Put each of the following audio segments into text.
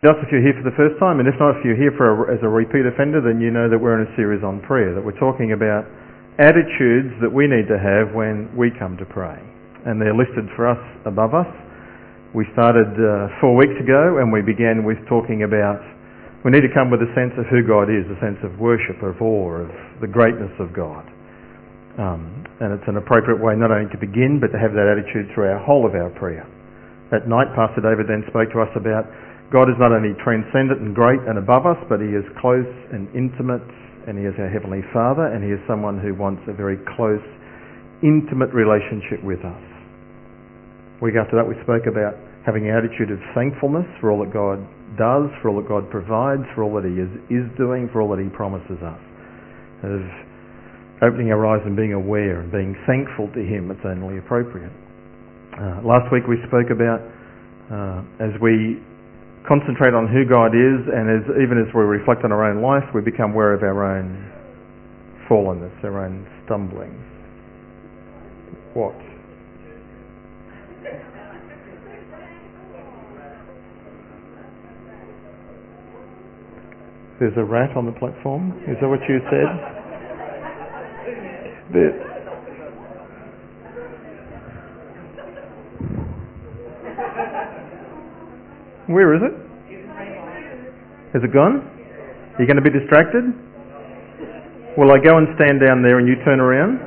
Just if you're here for the first time, and if not, if you're here for a, as a repeat offender, then you know that we're in a series on prayer, that we're talking about attitudes that we need to have when we come to pray. And they're listed for us above us. We started uh, four weeks ago and we began with talking about we need to come with a sense of who God is, a sense of worship, of awe, of the greatness of God. Um, and it's an appropriate way not only to begin, but to have that attitude through our whole of our prayer. That night, Pastor David then spoke to us about God is not only transcendent and great and above us, but He is close and intimate, and He is our Heavenly Father, and He is someone who wants a very close, intimate relationship with us. Week after that, we spoke about having an attitude of thankfulness for all that God does, for all that God provides, for all that He is, is doing, for all that He promises us. Of opening our eyes and being aware and being thankful to Him, it's only appropriate. Uh, last week we spoke about uh, as we concentrate on who God is, and as, even as we reflect on our own life, we become aware of our own fallenness, our own stumbling. What? There's a rat on the platform? Is that what you said? There, Where is it? Has it gone? Are you going to be distracted? Will I go and stand down there and you turn around?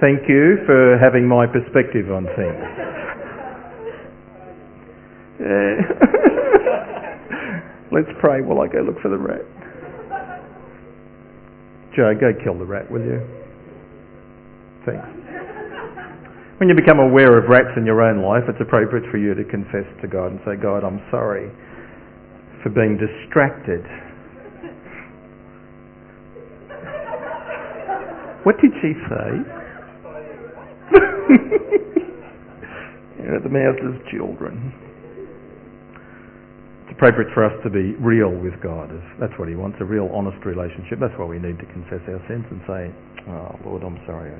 Thank you for having my perspective on things. Let's pray while I go look for the rat. Joe, go kill the rat, will you? Thanks. When you become aware of rats in your own life, it's appropriate for you to confess to God and say, God, I'm sorry for being distracted. What did she say? At the mouths of children. It's appropriate for us to be real with God. That's what He wants, a real honest relationship. That's why we need to confess our sins and say, Oh Lord, I'm sorry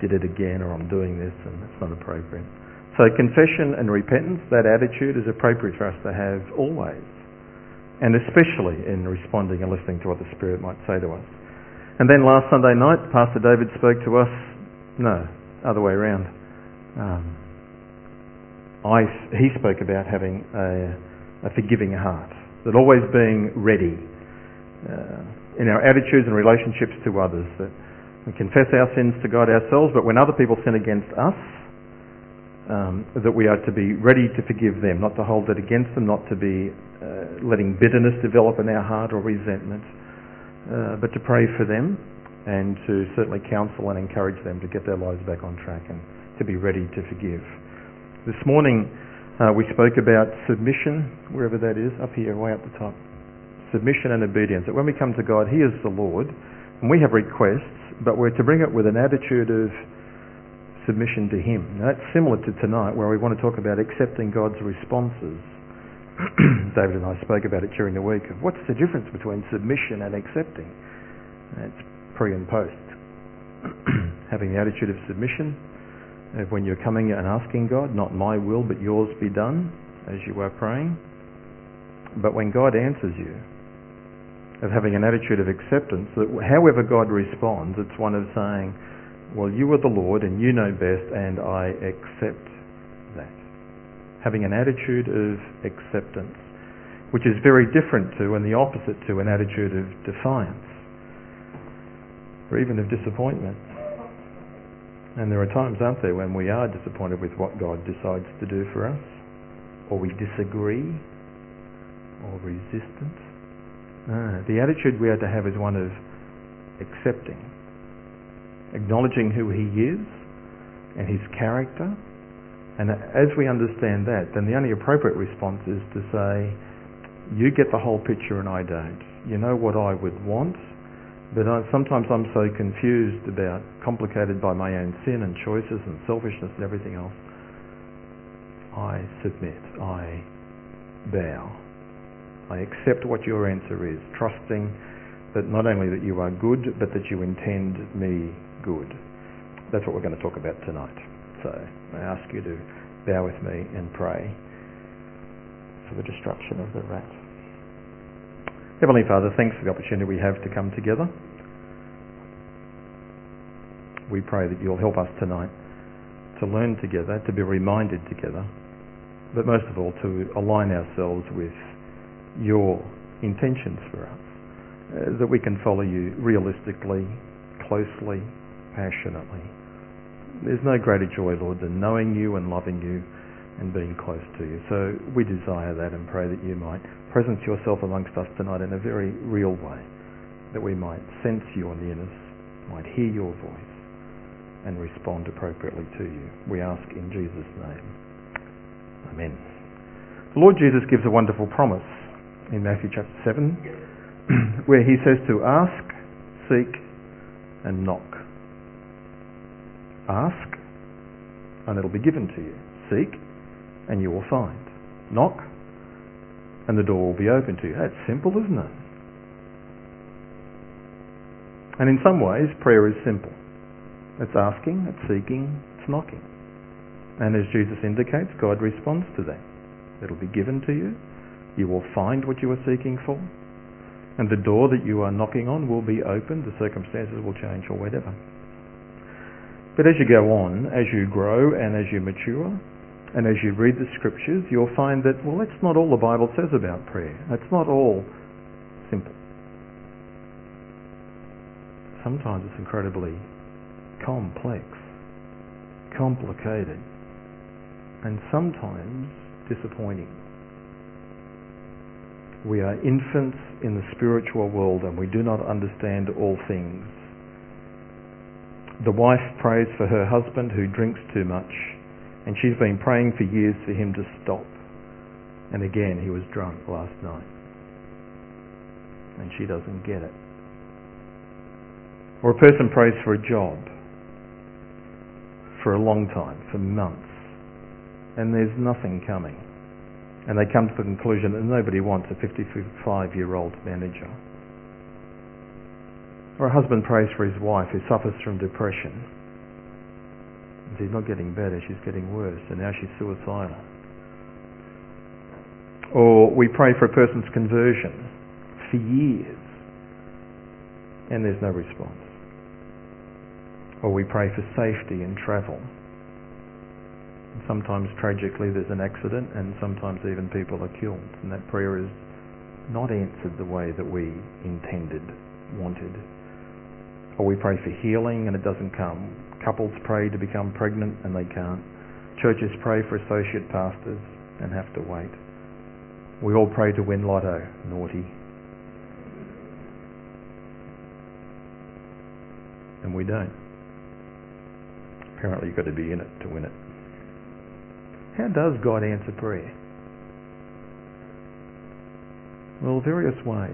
did it again or I'm doing this and it's not appropriate. So confession and repentance, that attitude is appropriate for us to have always. And especially in responding and listening to what the Spirit might say to us. And then last Sunday night, Pastor David spoke to us, no, other way around. Um, I, he spoke about having a, a forgiving heart, that always being ready uh, in our attitudes and relationships to others, that we confess our sins to God ourselves, but when other people sin against us, um, that we are to be ready to forgive them, not to hold it against them, not to be uh, letting bitterness develop in our heart or resentment, uh, but to pray for them and to certainly counsel and encourage them to get their lives back on track and to be ready to forgive. This morning uh, we spoke about submission, wherever that is, up here, way up the top. Submission and obedience. That when we come to God, He is the Lord, and we have requests, but we're to bring it with an attitude of submission to Him. Now, that's similar to tonight where we want to talk about accepting God's responses. David and I spoke about it during the week of what's the difference between submission and accepting. It's pre and post. Having the attitude of submission of when you're coming and asking God, not my will but yours be done as you are praying. But when God answers you, of having an attitude of acceptance that however God responds, it's one of saying, well, you are the Lord and you know best and I accept that. Having an attitude of acceptance, which is very different to and the opposite to an attitude of defiance or even of disappointment. And there are times, aren't there, when we are disappointed with what God decides to do for us, or we disagree, or resistance. No, the attitude we are to have is one of accepting, acknowledging who He is and His character. And as we understand that, then the only appropriate response is to say, you get the whole picture and I don't. You know what I would want, but I, sometimes I'm so confused about, complicated by my own sin and choices and selfishness and everything else. I submit. I bow. I accept what your answer is, trusting that not only that you are good, but that you intend me good. That's what we're going to talk about tonight. So I ask you to bow with me and pray for the destruction of the rat. Heavenly Father, thanks for the opportunity we have to come together. We pray that you'll help us tonight to learn together, to be reminded together, but most of all to align ourselves with your intentions for us, uh, that we can follow you realistically, closely, passionately. There's no greater joy, Lord, than knowing you and loving you and being close to you. So we desire that and pray that you might presence yourself amongst us tonight in a very real way, that we might sense your nearness, might hear your voice and respond appropriately to you. We ask in Jesus' name. Amen. The Lord Jesus gives a wonderful promise in Matthew chapter 7 where he says to ask, seek and knock. Ask and it'll be given to you. Seek and you will find. Knock, and the door will be open to you. That's simple, isn't it? And in some ways, prayer is simple. It's asking, it's seeking, it's knocking. And as Jesus indicates, God responds to that. It'll be given to you. You will find what you are seeking for. And the door that you are knocking on will be opened. The circumstances will change or whatever. But as you go on, as you grow and as you mature, and as you read the scriptures, you'll find that, well, that's not all the Bible says about prayer. That's not all simple. Sometimes it's incredibly complex, complicated, and sometimes disappointing. We are infants in the spiritual world and we do not understand all things. The wife prays for her husband who drinks too much and she's been praying for years for him to stop. And again, he was drunk last night. And she doesn't get it. Or a person prays for a job for a long time, for months, and there's nothing coming. And they come to the conclusion that nobody wants a 55-year-old manager. Or a husband prays for his wife who suffers from depression She's not getting better, she's getting worse, and now she's suicidal. Or we pray for a person's conversion for years, and there's no response. Or we pray for safety in travel. Sometimes tragically there's an accident, and sometimes even people are killed, and that prayer is not answered the way that we intended, wanted. Or we pray for healing and it doesn't come. Couples pray to become pregnant and they can't. Churches pray for associate pastors and have to wait. We all pray to win lotto. Naughty. And we don't. Apparently you've got to be in it to win it. How does God answer prayer? Well, various ways.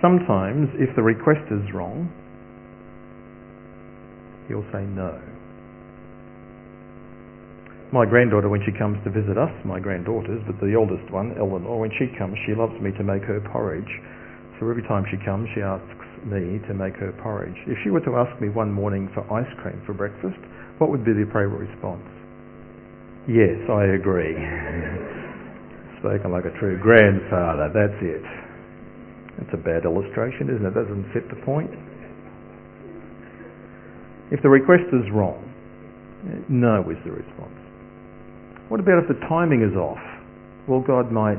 Sometimes, if the request is wrong, he'll say no. My granddaughter, when she comes to visit us, my granddaughters, but the oldest one, Eleanor, when she comes, she loves me to make her porridge. So every time she comes, she asks me to make her porridge. If she were to ask me one morning for ice cream for breakfast, what would be the appropriate response? Yes, I agree. Spoken like a true grandfather, that's it. That's a bad illustration, isn't it? It doesn't fit the point. If the request is wrong, no is the response. What about if the timing is off? Well, God might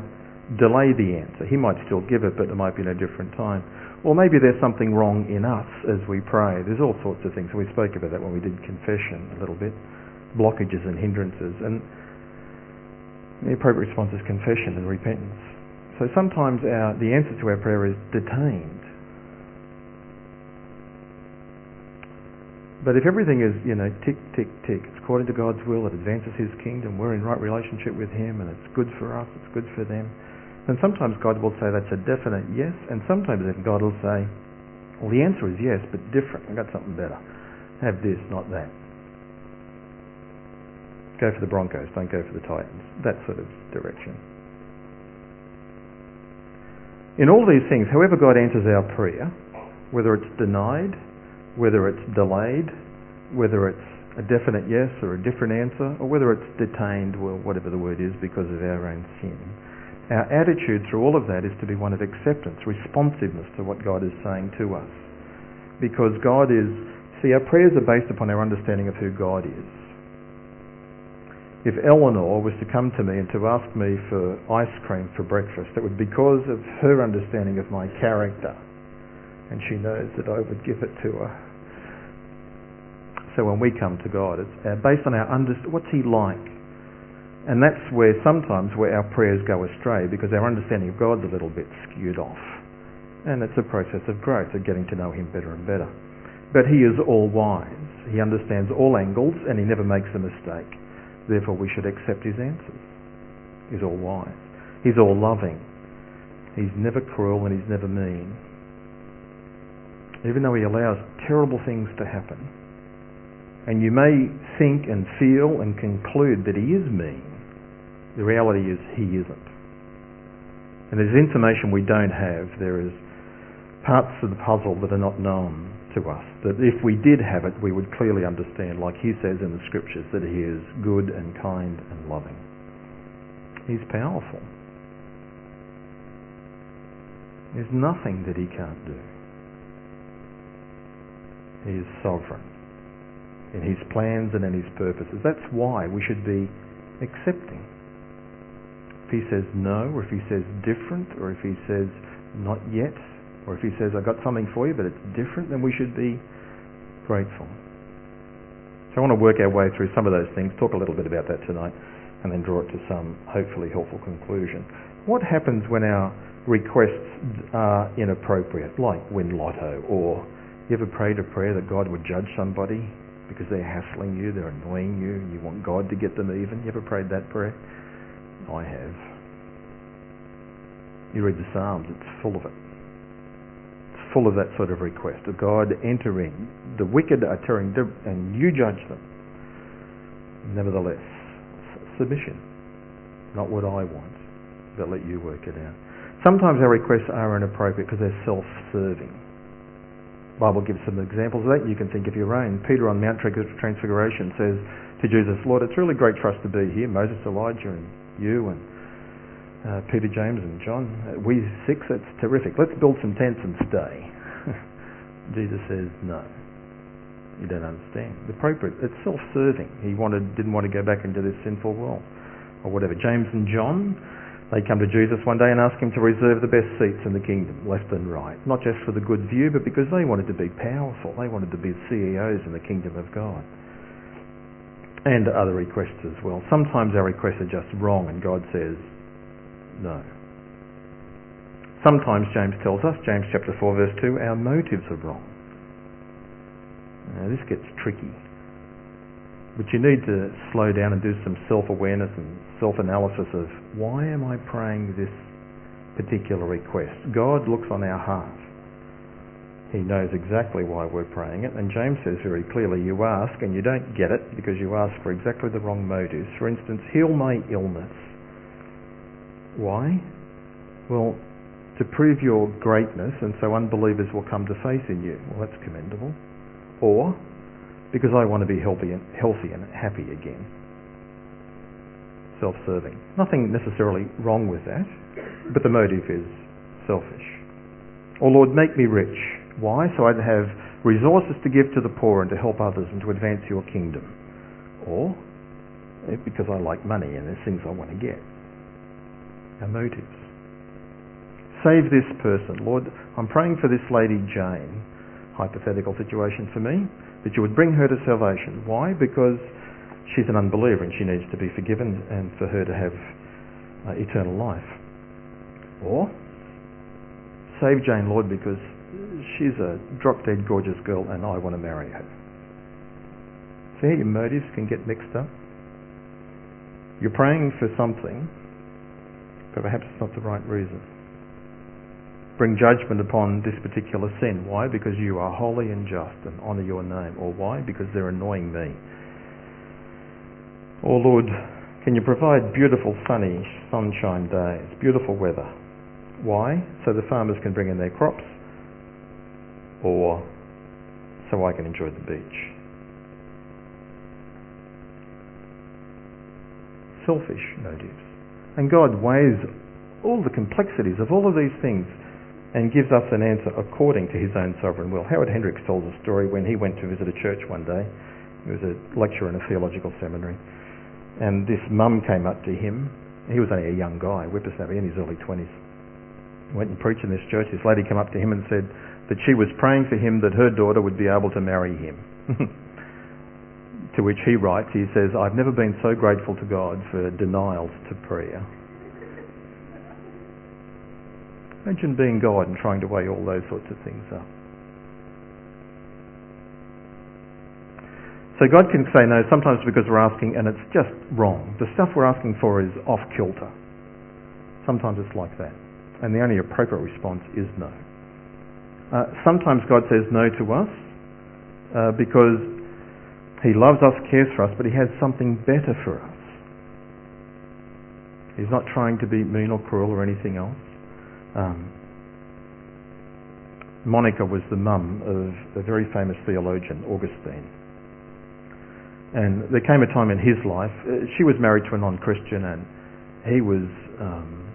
delay the answer. He might still give it, but it might be in a different time. Or maybe there's something wrong in us as we pray. There's all sorts of things. We spoke about that when we did confession a little bit. Blockages and hindrances. And the appropriate response is confession and repentance. So sometimes our, the answer to our prayer is detained But if everything is, you know, tick, tick, tick, it's according to God's will, it advances His kingdom, we're in right relationship with Him, and it's good for us, it's good for them, then sometimes God will say that's a definite yes, and sometimes God will say, well, the answer is yes, but different. I've got something better. Have this, not that. Go for the Broncos, don't go for the Titans. That sort of direction. In all these things, however God answers our prayer, whether it's denied whether it's delayed, whether it's a definite yes or a different answer, or whether it's detained, or whatever the word is, because of our own sin. Our attitude through all of that is to be one of acceptance, responsiveness to what God is saying to us. Because God is, see, our prayers are based upon our understanding of who God is. If Eleanor was to come to me and to ask me for ice cream for breakfast, it would be because of her understanding of my character. And she knows that I would give it to her. So when we come to God, it's uh, based on our understanding, what's He like? And that's where sometimes where our prayers go astray because our understanding of God's a little bit skewed off. And it's a process of growth, of getting to know Him better and better. But He is all wise. He understands all angles and He never makes a mistake. Therefore we should accept His answers. He's all wise. He's all loving. He's never cruel and He's never mean. Even though He allows terrible things to happen. And you may think and feel and conclude that He is mean the reality is he isn't. And there's information we don't have. There is parts of the puzzle that are not known to us. That if we did have it, we would clearly understand, like he says in the scriptures, that he is good and kind and loving. He's powerful. There's nothing that he can't do. He is sovereign in his plans and in his purposes. That's why we should be accepting if he says no, or if he says different, or if he says not yet, or if he says I've got something for you but it's different, then we should be grateful. So I want to work our way through some of those things, talk a little bit about that tonight, and then draw it to some hopefully helpful conclusion. What happens when our requests are inappropriate, like win lotto, or you ever prayed a prayer that God would judge somebody because they're hassling you, they're annoying you, and you want God to get them even? You ever prayed that prayer? I have. You read the Psalms, it's full of it. It's full of that sort of request of God entering. The wicked are tearing, and you judge them. Nevertheless, submission. Not what I want, but let you work it out. Sometimes our requests are inappropriate because they're self-serving. The Bible gives some examples of that. You can think of your own. Peter on Mount Transfiguration says to Jesus, Lord, it's really great for us to be here. Moses, Elijah, and you and uh, Peter, James, and John. Uh, we six, that's terrific. Let's build some tents and stay. Jesus says, no. You don't understand. The appropriate, it's self-serving. He wanted, didn't want to go back into this sinful world. Or whatever. James and John, they come to Jesus one day and ask him to reserve the best seats in the kingdom, left and right. Not just for the good view, but because they wanted to be powerful. They wanted to be CEOs in the kingdom of God and other requests as well. Sometimes our requests are just wrong and God says no. Sometimes James tells us, James chapter 4 verse 2, our motives are wrong. Now this gets tricky. But you need to slow down and do some self-awareness and self-analysis of why am I praying this particular request? God looks on our heart. He knows exactly why we're praying it. And James says very clearly, you ask and you don't get it because you ask for exactly the wrong motives. For instance, heal my illness. Why? Well, to prove your greatness and so unbelievers will come to faith in you. Well, that's commendable. Or because I want to be healthy and, healthy and happy again. Self-serving. Nothing necessarily wrong with that, but the motive is selfish. Or Lord, make me rich. Why? So I'd have resources to give to the poor and to help others and to advance your kingdom. Or eh, because I like money and there's things I want to get. Our motives. Save this person. Lord, I'm praying for this lady Jane, hypothetical situation for me, that you would bring her to salvation. Why? Because she's an unbeliever and she needs to be forgiven and for her to have uh, eternal life. Or, save Jane, Lord, because she's a drop-dead gorgeous girl and I want to marry her. See how your motives can get mixed up? You're praying for something, but perhaps it's not the right reason. Bring judgment upon this particular sin. Why? Because you are holy and just and honour your name. Or why? Because they're annoying me. Or Lord, can you provide beautiful sunny sunshine days, beautiful weather? Why? So the farmers can bring in their crops or so I can enjoy the beach. Selfish motives. And God weighs all the complexities of all of these things and gives us an answer according to his own sovereign will. Howard Hendricks tells a story when he went to visit a church one day. He was a lecturer in a theological seminary. And this mum came up to him. He was only a young guy, whippersnapper, in his early 20s. Went and preached in this church. This lady came up to him and said, that she was praying for him that her daughter would be able to marry him. to which he writes, he says, I've never been so grateful to God for denials to prayer. Imagine being God and trying to weigh all those sorts of things up. So God can say no sometimes because we're asking and it's just wrong. The stuff we're asking for is off kilter. Sometimes it's like that. And the only appropriate response is no. Uh, sometimes God says no to us uh, because he loves us, cares for us, but he has something better for us. He's not trying to be mean or cruel or anything else. Um, Monica was the mum of a very famous theologian, Augustine. And there came a time in his life, uh, she was married to a non-Christian and he was um,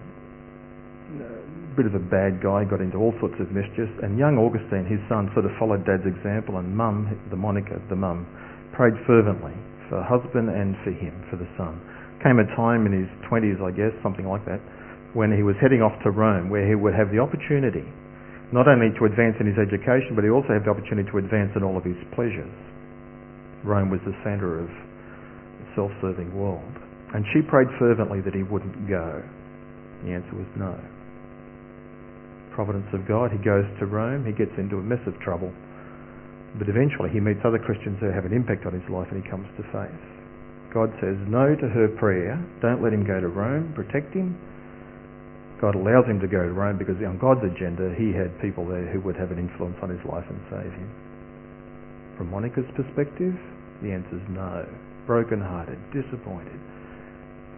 bit of a bad guy, got into all sorts of mischief. And young Augustine, his son, sort of followed dad's example and mum, the Monica, the mum, prayed fervently for husband and for him, for the son. Came a time in his 20s, I guess, something like that, when he was heading off to Rome, where he would have the opportunity not only to advance in his education, but he also had the opportunity to advance in all of his pleasures. Rome was the centre of the self-serving world. And she prayed fervently that he wouldn't go. The answer was no. Providence of God, he goes to Rome, he gets into a mess of trouble, but eventually he meets other Christians who have an impact on his life and he comes to faith. God says no to her prayer, don't let him go to Rome, protect him, God allows him to go to Rome because on God's agenda he had people there who would have an influence on his life and save him. From Monica's perspective, the answer is no. Broken-hearted, disappointed.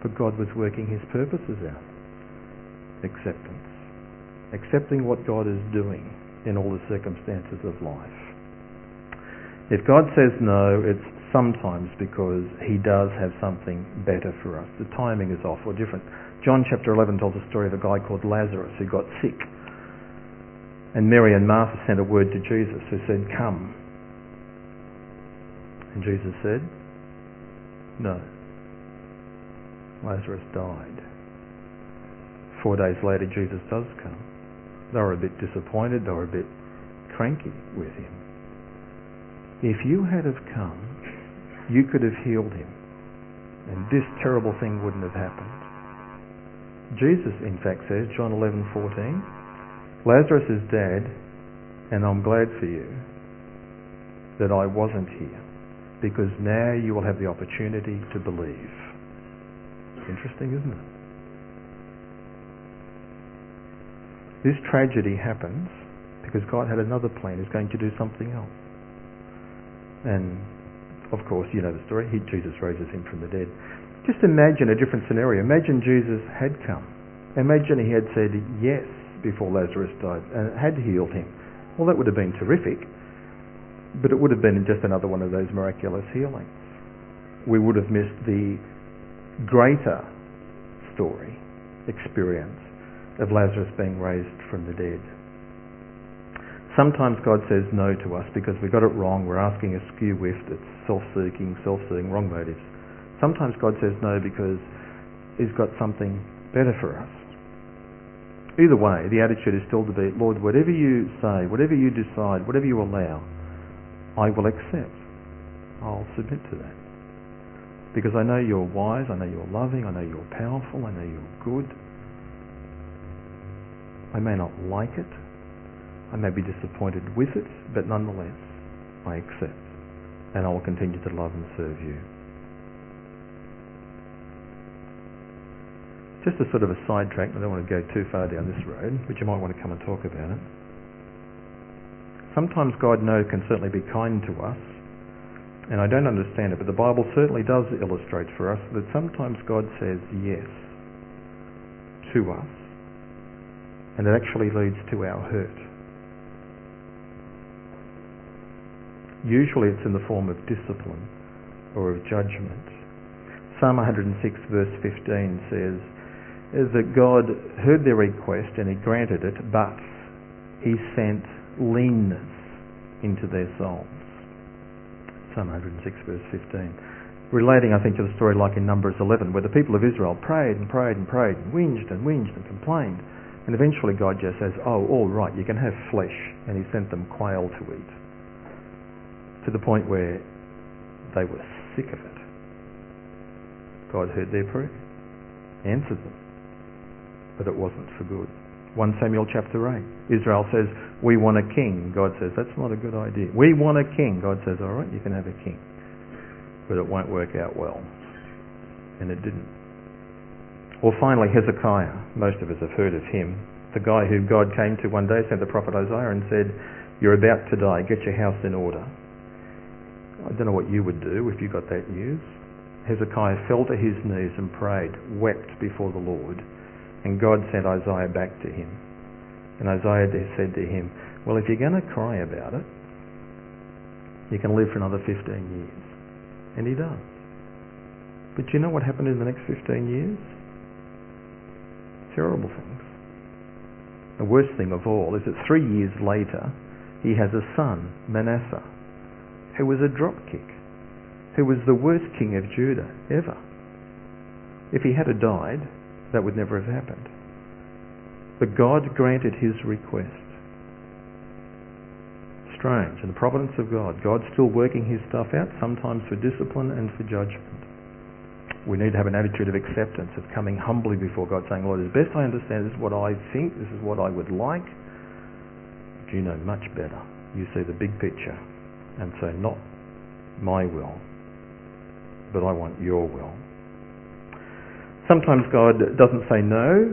But God was working his purposes out. Acceptance. Accepting what God is doing in all the circumstances of life. If God says no, it's sometimes because he does have something better for us. The timing is off or different. John chapter 11 tells a story of a guy called Lazarus who got sick. And Mary and Martha sent a word to Jesus who said, Come. And Jesus said, No. Lazarus died. Four days later, Jesus does come. They were a bit disappointed. They were a bit cranky with him. If you had have come, you could have healed him. And this terrible thing wouldn't have happened. Jesus, in fact, says, John 11:14, Lazarus is dead, and I'm glad for you that I wasn't here, because now you will have the opportunity to believe. Interesting, isn't it? This tragedy happens because God had another plan. He's going to do something else. And of course, you know the story. He, Jesus raises him from the dead. Just imagine a different scenario. Imagine Jesus had come. Imagine he had said yes before Lazarus died and had healed him. Well, that would have been terrific, but it would have been just another one of those miraculous healings. We would have missed the greater story, experience of Lazarus being raised from the dead. Sometimes God says no to us because we got it wrong. We're asking a skew whiff that's self-seeking, self-serving, wrong motives. Sometimes God says no because He's got something better for us. Either way, the attitude is still to be, Lord, whatever you say, whatever you decide, whatever you allow, I will accept. I'll submit to that. Because I know you're wise, I know you're loving, I know you're powerful, I know you're good. I may not like it, I may be disappointed with it, but nonetheless, I accept. And I will continue to love and serve you. Just a sort of a sidetrack, I don't want to go too far down this road, but you might want to come and talk about it. Sometimes God no can certainly be kind to us, and I don't understand it, but the Bible certainly does illustrate for us that sometimes God says yes to us, and it actually leads to our hurt. Usually it's in the form of discipline or of judgment. Psalm 106 verse 15 says that God heard their request and he granted it, but he sent leanness into their souls. Psalm 106 verse 15. Relating, I think, to the story like in Numbers 11, where the people of Israel prayed and prayed and prayed and whinged and whinged and complained. And eventually God just says, oh, all right, you can have flesh. And he sent them quail to eat. To the point where they were sick of it. God heard their prayer, answered them, but it wasn't for good. 1 Samuel chapter 8. Israel says, we want a king. God says, that's not a good idea. We want a king. God says, all right, you can have a king. But it won't work out well. And it didn't. Or finally, Hezekiah. Most of us have heard of him. The guy who God came to one day, sent the prophet Isaiah and said, you're about to die. Get your house in order. I don't know what you would do if you got that news. Hezekiah fell to his knees and prayed, wept before the Lord, and God sent Isaiah back to him. And Isaiah said to him, well, if you're going to cry about it, you can live for another 15 years. And he does. But you know what happened in the next 15 years? Terrible things. The worst thing of all is that three years later, he has a son, Manasseh, who was a dropkick, who was the worst king of Judah ever. If he had died, that would never have happened. But God granted his request. Strange. In the providence of God, God's still working his stuff out, sometimes for discipline and for judgment. We need to have an attitude of acceptance, of coming humbly before God, saying, Lord, as best I understand, this is what I think, this is what I would like. But you know much better. You see the big picture and say, not my will, but I want your will. Sometimes God doesn't say no,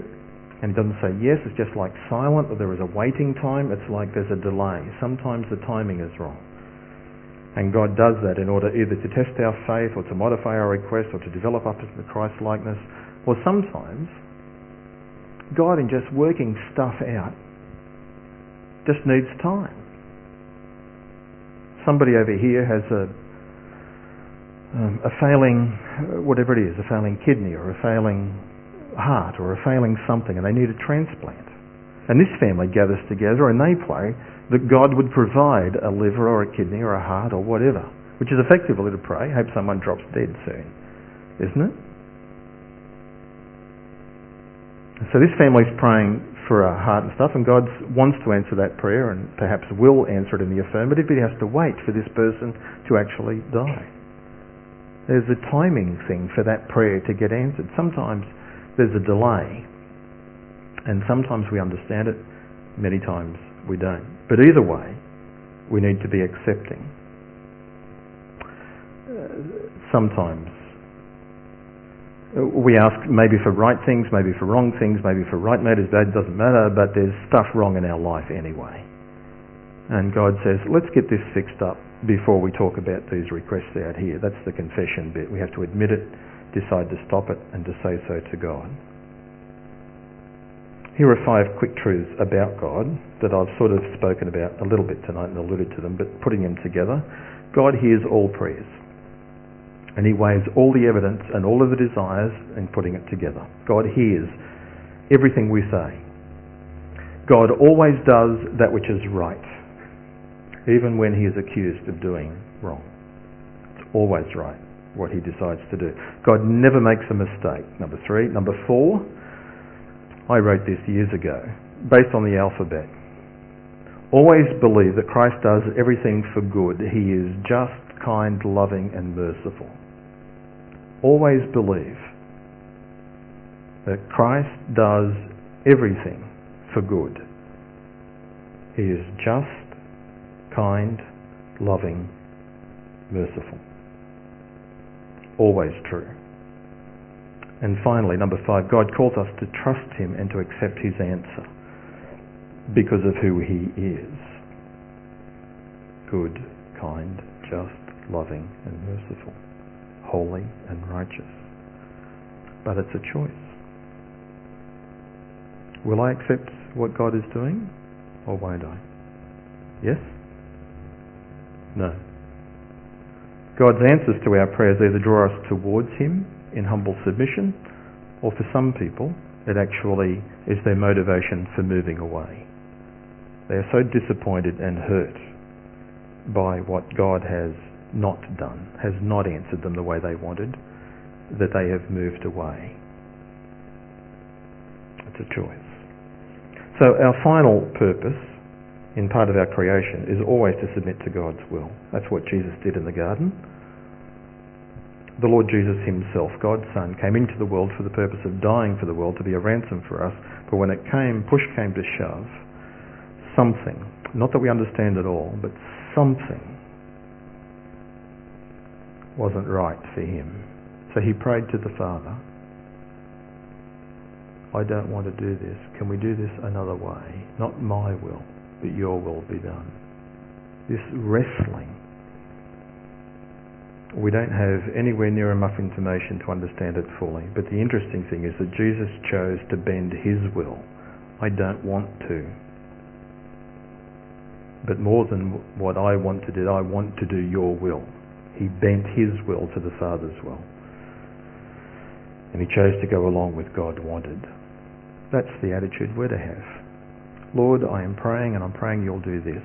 and he doesn't say yes, it's just like silent, or there is a waiting time, it's like there's a delay. Sometimes the timing is wrong. And God does that in order either to test our faith or to modify our request or to develop up into Christ likeness. Or sometimes God in just working stuff out just needs time somebody over here has a um, a failing, whatever it is, a failing kidney or a failing heart or a failing something, and they need a transplant. And this family gathers together and they pray that God would provide a liver or a kidney or a heart or whatever, which is effectively to pray, hope someone drops dead soon, isn't it? So this family's praying for a heart and stuff, and God wants to answer that prayer and perhaps will answer it in the affirmative, but He has to wait for this person to actually die. There's a timing thing for that prayer to get answered. Sometimes there's a delay, and sometimes we understand it, many times we don't. But either way, we need to be accepting. Uh, sometimes we ask maybe for right things, maybe for wrong things, maybe for right matters, that doesn't matter, but there's stuff wrong in our life anyway. And God says, let's get this fixed up before we talk about these requests out here. That's the confession bit. We have to admit it, decide to stop it, and to say so to God. Here are five quick truths about God that I've sort of spoken about a little bit tonight and alluded to them, but putting them together. God hears all prayers and he weighs all the evidence and all of the desires in putting it together. God hears everything we say. God always does that which is right, even when he is accused of doing wrong. It's always right what he decides to do. God never makes a mistake. Number three. Number four, I wrote this years ago, based on the alphabet. Always believe that Christ does everything for good. He is just, kind, loving, and merciful always believe that Christ does everything for good. He is just, kind, loving, merciful. Always true. And finally, number five, God calls us to trust Him and to accept His answer because of who He is. Good, kind, just, loving, and merciful holy and righteous. But it's a choice. Will I accept what God is doing or won't I? Yes? No. God's answers to our prayers either draw us towards Him in humble submission, or for some people, it actually is their motivation for moving away. They are so disappointed and hurt by what God has not done, has not answered them the way they wanted, that they have moved away. It's a choice. So our final purpose in part of our creation is always to submit to God's will. That's what Jesus did in the garden. The Lord Jesus himself, God's Son, came into the world for the purpose of dying for the world to be a ransom for us. But when it came, push came to shove, something, not that we understand it all, but something wasn't right for him. So he prayed to the Father, I don't want to do this. Can we do this another way? Not my will, but your will be done. This wrestling. We don't have anywhere near enough information to understand it fully. But the interesting thing is that Jesus chose to bend his will. I don't want to. But more than what I want to do, I want to do your will. He bent his will to the Father's will. And he chose to go along with God wanted. That's the attitude we're to have. Lord, I am praying and I'm praying you'll do this.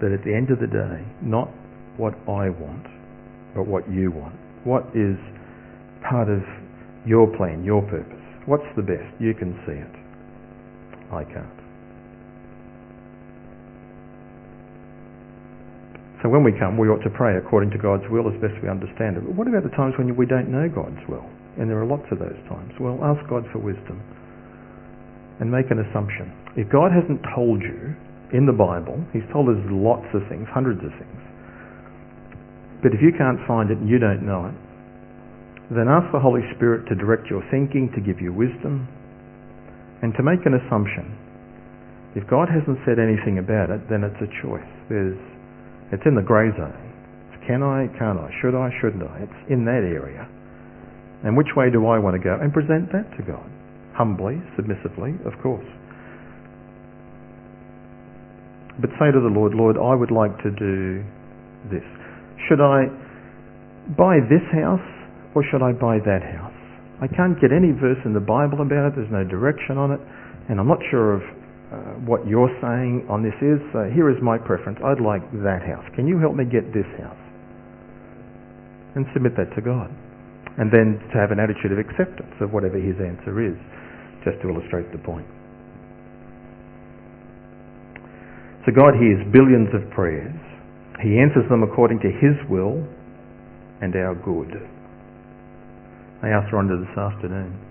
That at the end of the day, not what I want, but what you want. What is part of your plan, your purpose? What's the best? You can see it. I can't. So when we come, we ought to pray according to God's will as best we understand it. But what about the times when we don't know God's will? And there are lots of those times. Well, ask God for wisdom and make an assumption. If God hasn't told you in the Bible, He's told us lots of things, hundreds of things. But if you can't find it and you don't know it, then ask the Holy Spirit to direct your thinking, to give you wisdom, and to make an assumption. If God hasn't said anything about it, then it's a choice. There's it's in the grey zone. It's can I, can't I, should I, shouldn't I? It's in that area. And which way do I want to go? And present that to God. Humbly, submissively, of course. But say to the Lord, Lord, I would like to do this. Should I buy this house or should I buy that house? I can't get any verse in the Bible about it. There's no direction on it. And I'm not sure of uh, what you're saying on this is. Uh, here is my preference. I'd like that house. Can you help me get this house? And submit that to God. And then to have an attitude of acceptance of whatever his answer is, just to illustrate the point. So God hears billions of prayers. He answers them according to his will and our good. I asked Rhonda this afternoon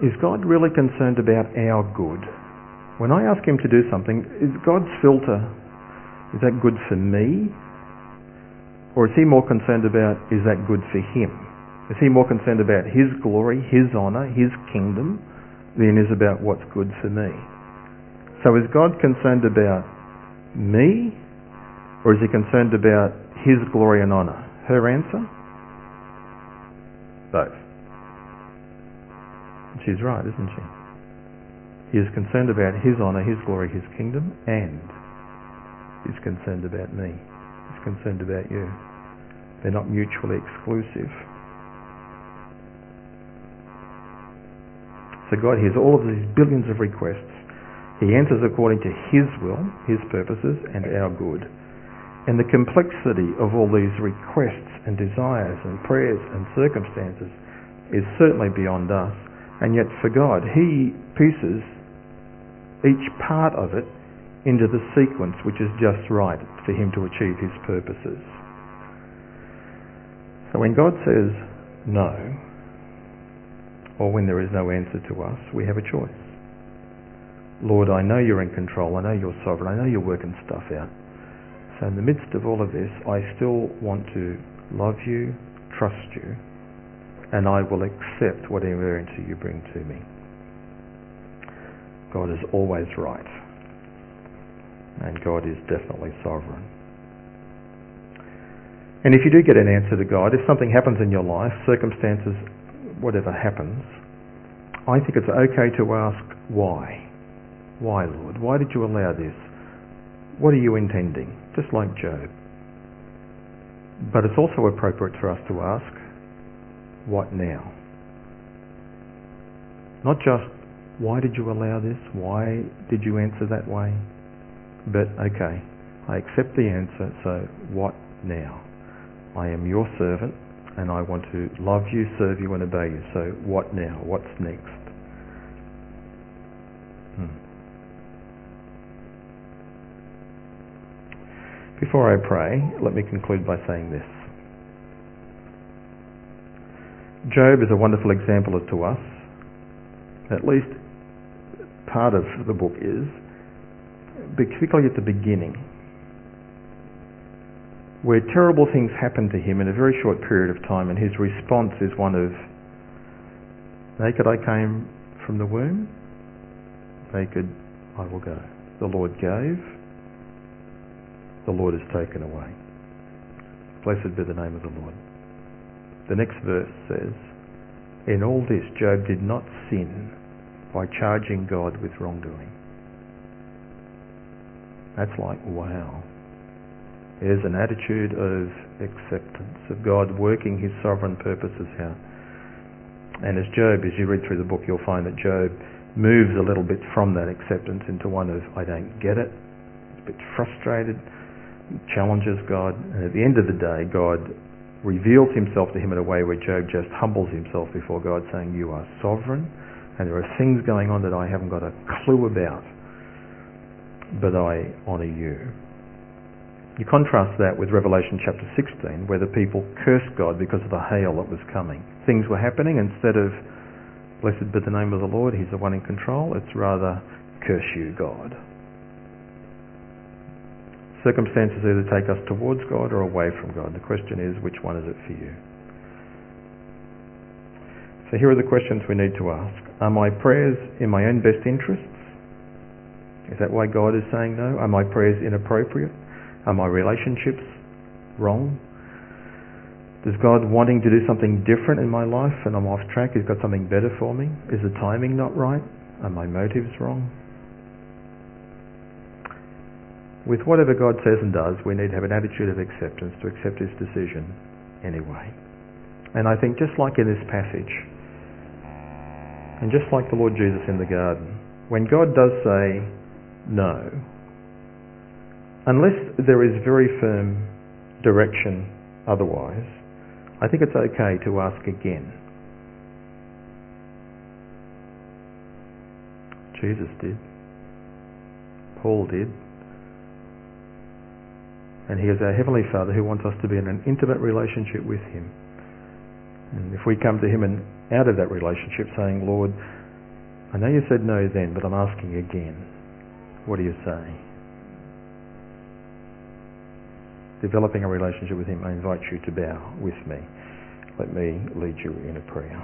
is God really concerned about our good? When I ask him to do something, is God's filter, is that good for me? Or is he more concerned about, is that good for him? Is he more concerned about his glory, his honour, his kingdom, than is about what's good for me? So is God concerned about me? Or is he concerned about his glory and honour? Her answer? Both. She's right, isn't she? He is concerned about his honour, his glory, his kingdom, and he's concerned about me. He's concerned about you. They're not mutually exclusive. So God hears all of these billions of requests. He answers according to His will, His purposes, and our good. And the complexity of all these requests and desires and prayers and circumstances is certainly beyond us. And yet for God, He pieces each part of it into the sequence which is just right for Him to achieve His purposes. So when God says no, or when there is no answer to us, we have a choice. Lord, I know you're in control. I know you're sovereign. I know you're working stuff out. So in the midst of all of this, I still want to love you, trust you, and I will accept whatever answer you bring to me. God is always right, and God is definitely sovereign. And if you do get an answer to God, if something happens in your life, circumstances, whatever happens, I think it's okay to ask why. Why, Lord? Why did you allow this? What are you intending? Just like Job. But it's also appropriate for us to ask, what now? Not just, why did you allow this? Why did you answer that way? But, okay, I accept the answer, so what now? I am your servant and I want to love you, serve you and obey you. So what now? What's next? Hmm. Before I pray, let me conclude by saying this. Job is a wonderful example to us. At least part of the book is, particularly at the beginning, where terrible things happen to him in a very short period of time, and his response is one of, Naked I came from the womb, naked I will go. The Lord gave, the Lord has taken away. Blessed be the name of the Lord. The next verse says, In all this Job did not sin by charging God with wrongdoing. That's like, wow There's an attitude of acceptance, of God working his sovereign purposes out. And as Job, as you read through the book, you'll find that Job moves a little bit from that acceptance into one of, I don't get it, a bit frustrated, challenges God, and at the end of the day, God reveals himself to him in a way where Job just humbles himself before God, saying, You are sovereign, and there are things going on that I haven't got a clue about, but I honour you. You contrast that with Revelation chapter 16, where the people cursed God because of the hail that was coming. Things were happening, instead of, blessed be the name of the Lord, He's the one in control, it's rather, curse you, God. Circumstances either take us towards God or away from God. The question is, which one is it for you? So here are the questions we need to ask. Are my prayers in my own best interests? Is that why God is saying no? Are my prayers inappropriate? Are my relationships wrong? Does God wanting to do something different in my life and I'm off track? He's got something better for me? Is the timing not right? Are my motives wrong? With whatever God says and does, we need to have an attitude of acceptance to accept His decision anyway. And I think just like in this passage, and just like the Lord Jesus in the garden, when God does say no, unless there is very firm direction otherwise, I think it's okay to ask again. Jesus did. Paul did. And he is our Heavenly Father who wants us to be in an intimate relationship with Him. And if we come to Him and out of that relationship saying, Lord, I know you said no then, but I'm asking again. What do you say? developing a relationship with Him, I invite you to bow with me. Let me lead you in a prayer.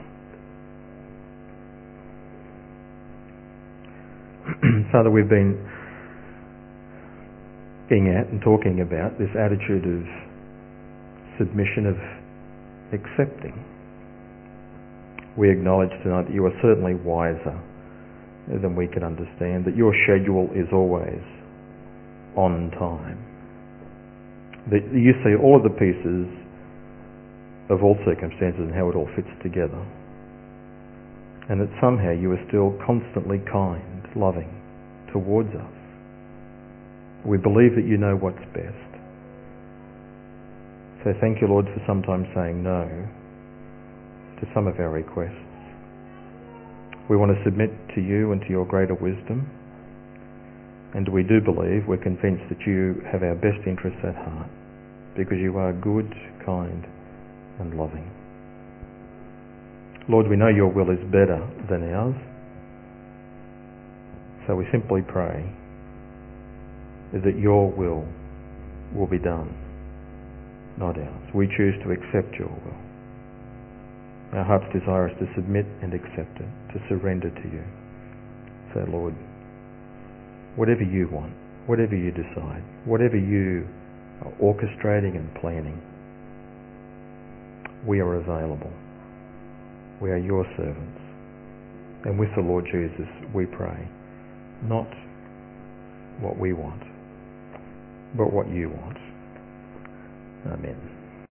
Father, we've been looking at and talking about this attitude of submission, of accepting. We acknowledge tonight that you are certainly wiser than we can understand, that your schedule is always on time that you see all of the pieces of all circumstances and how it all fits together. And that somehow you are still constantly kind, loving towards us. We believe that you know what's best. So thank you, Lord, for sometimes saying no to some of our requests. We want to submit to you and to your greater wisdom. And we do believe, we're convinced that you have our best interests at heart because you are good, kind, and loving. Lord, we know your will is better than ours. So we simply pray that your will will be done, not ours. We choose to accept your will. Our heart's desire is to submit and accept it, to surrender to you. So, Lord, whatever you want, whatever you decide, whatever you are orchestrating and planning. We are available. We are your servants. And with the Lord Jesus, we pray, not what we want, but what you want. Amen.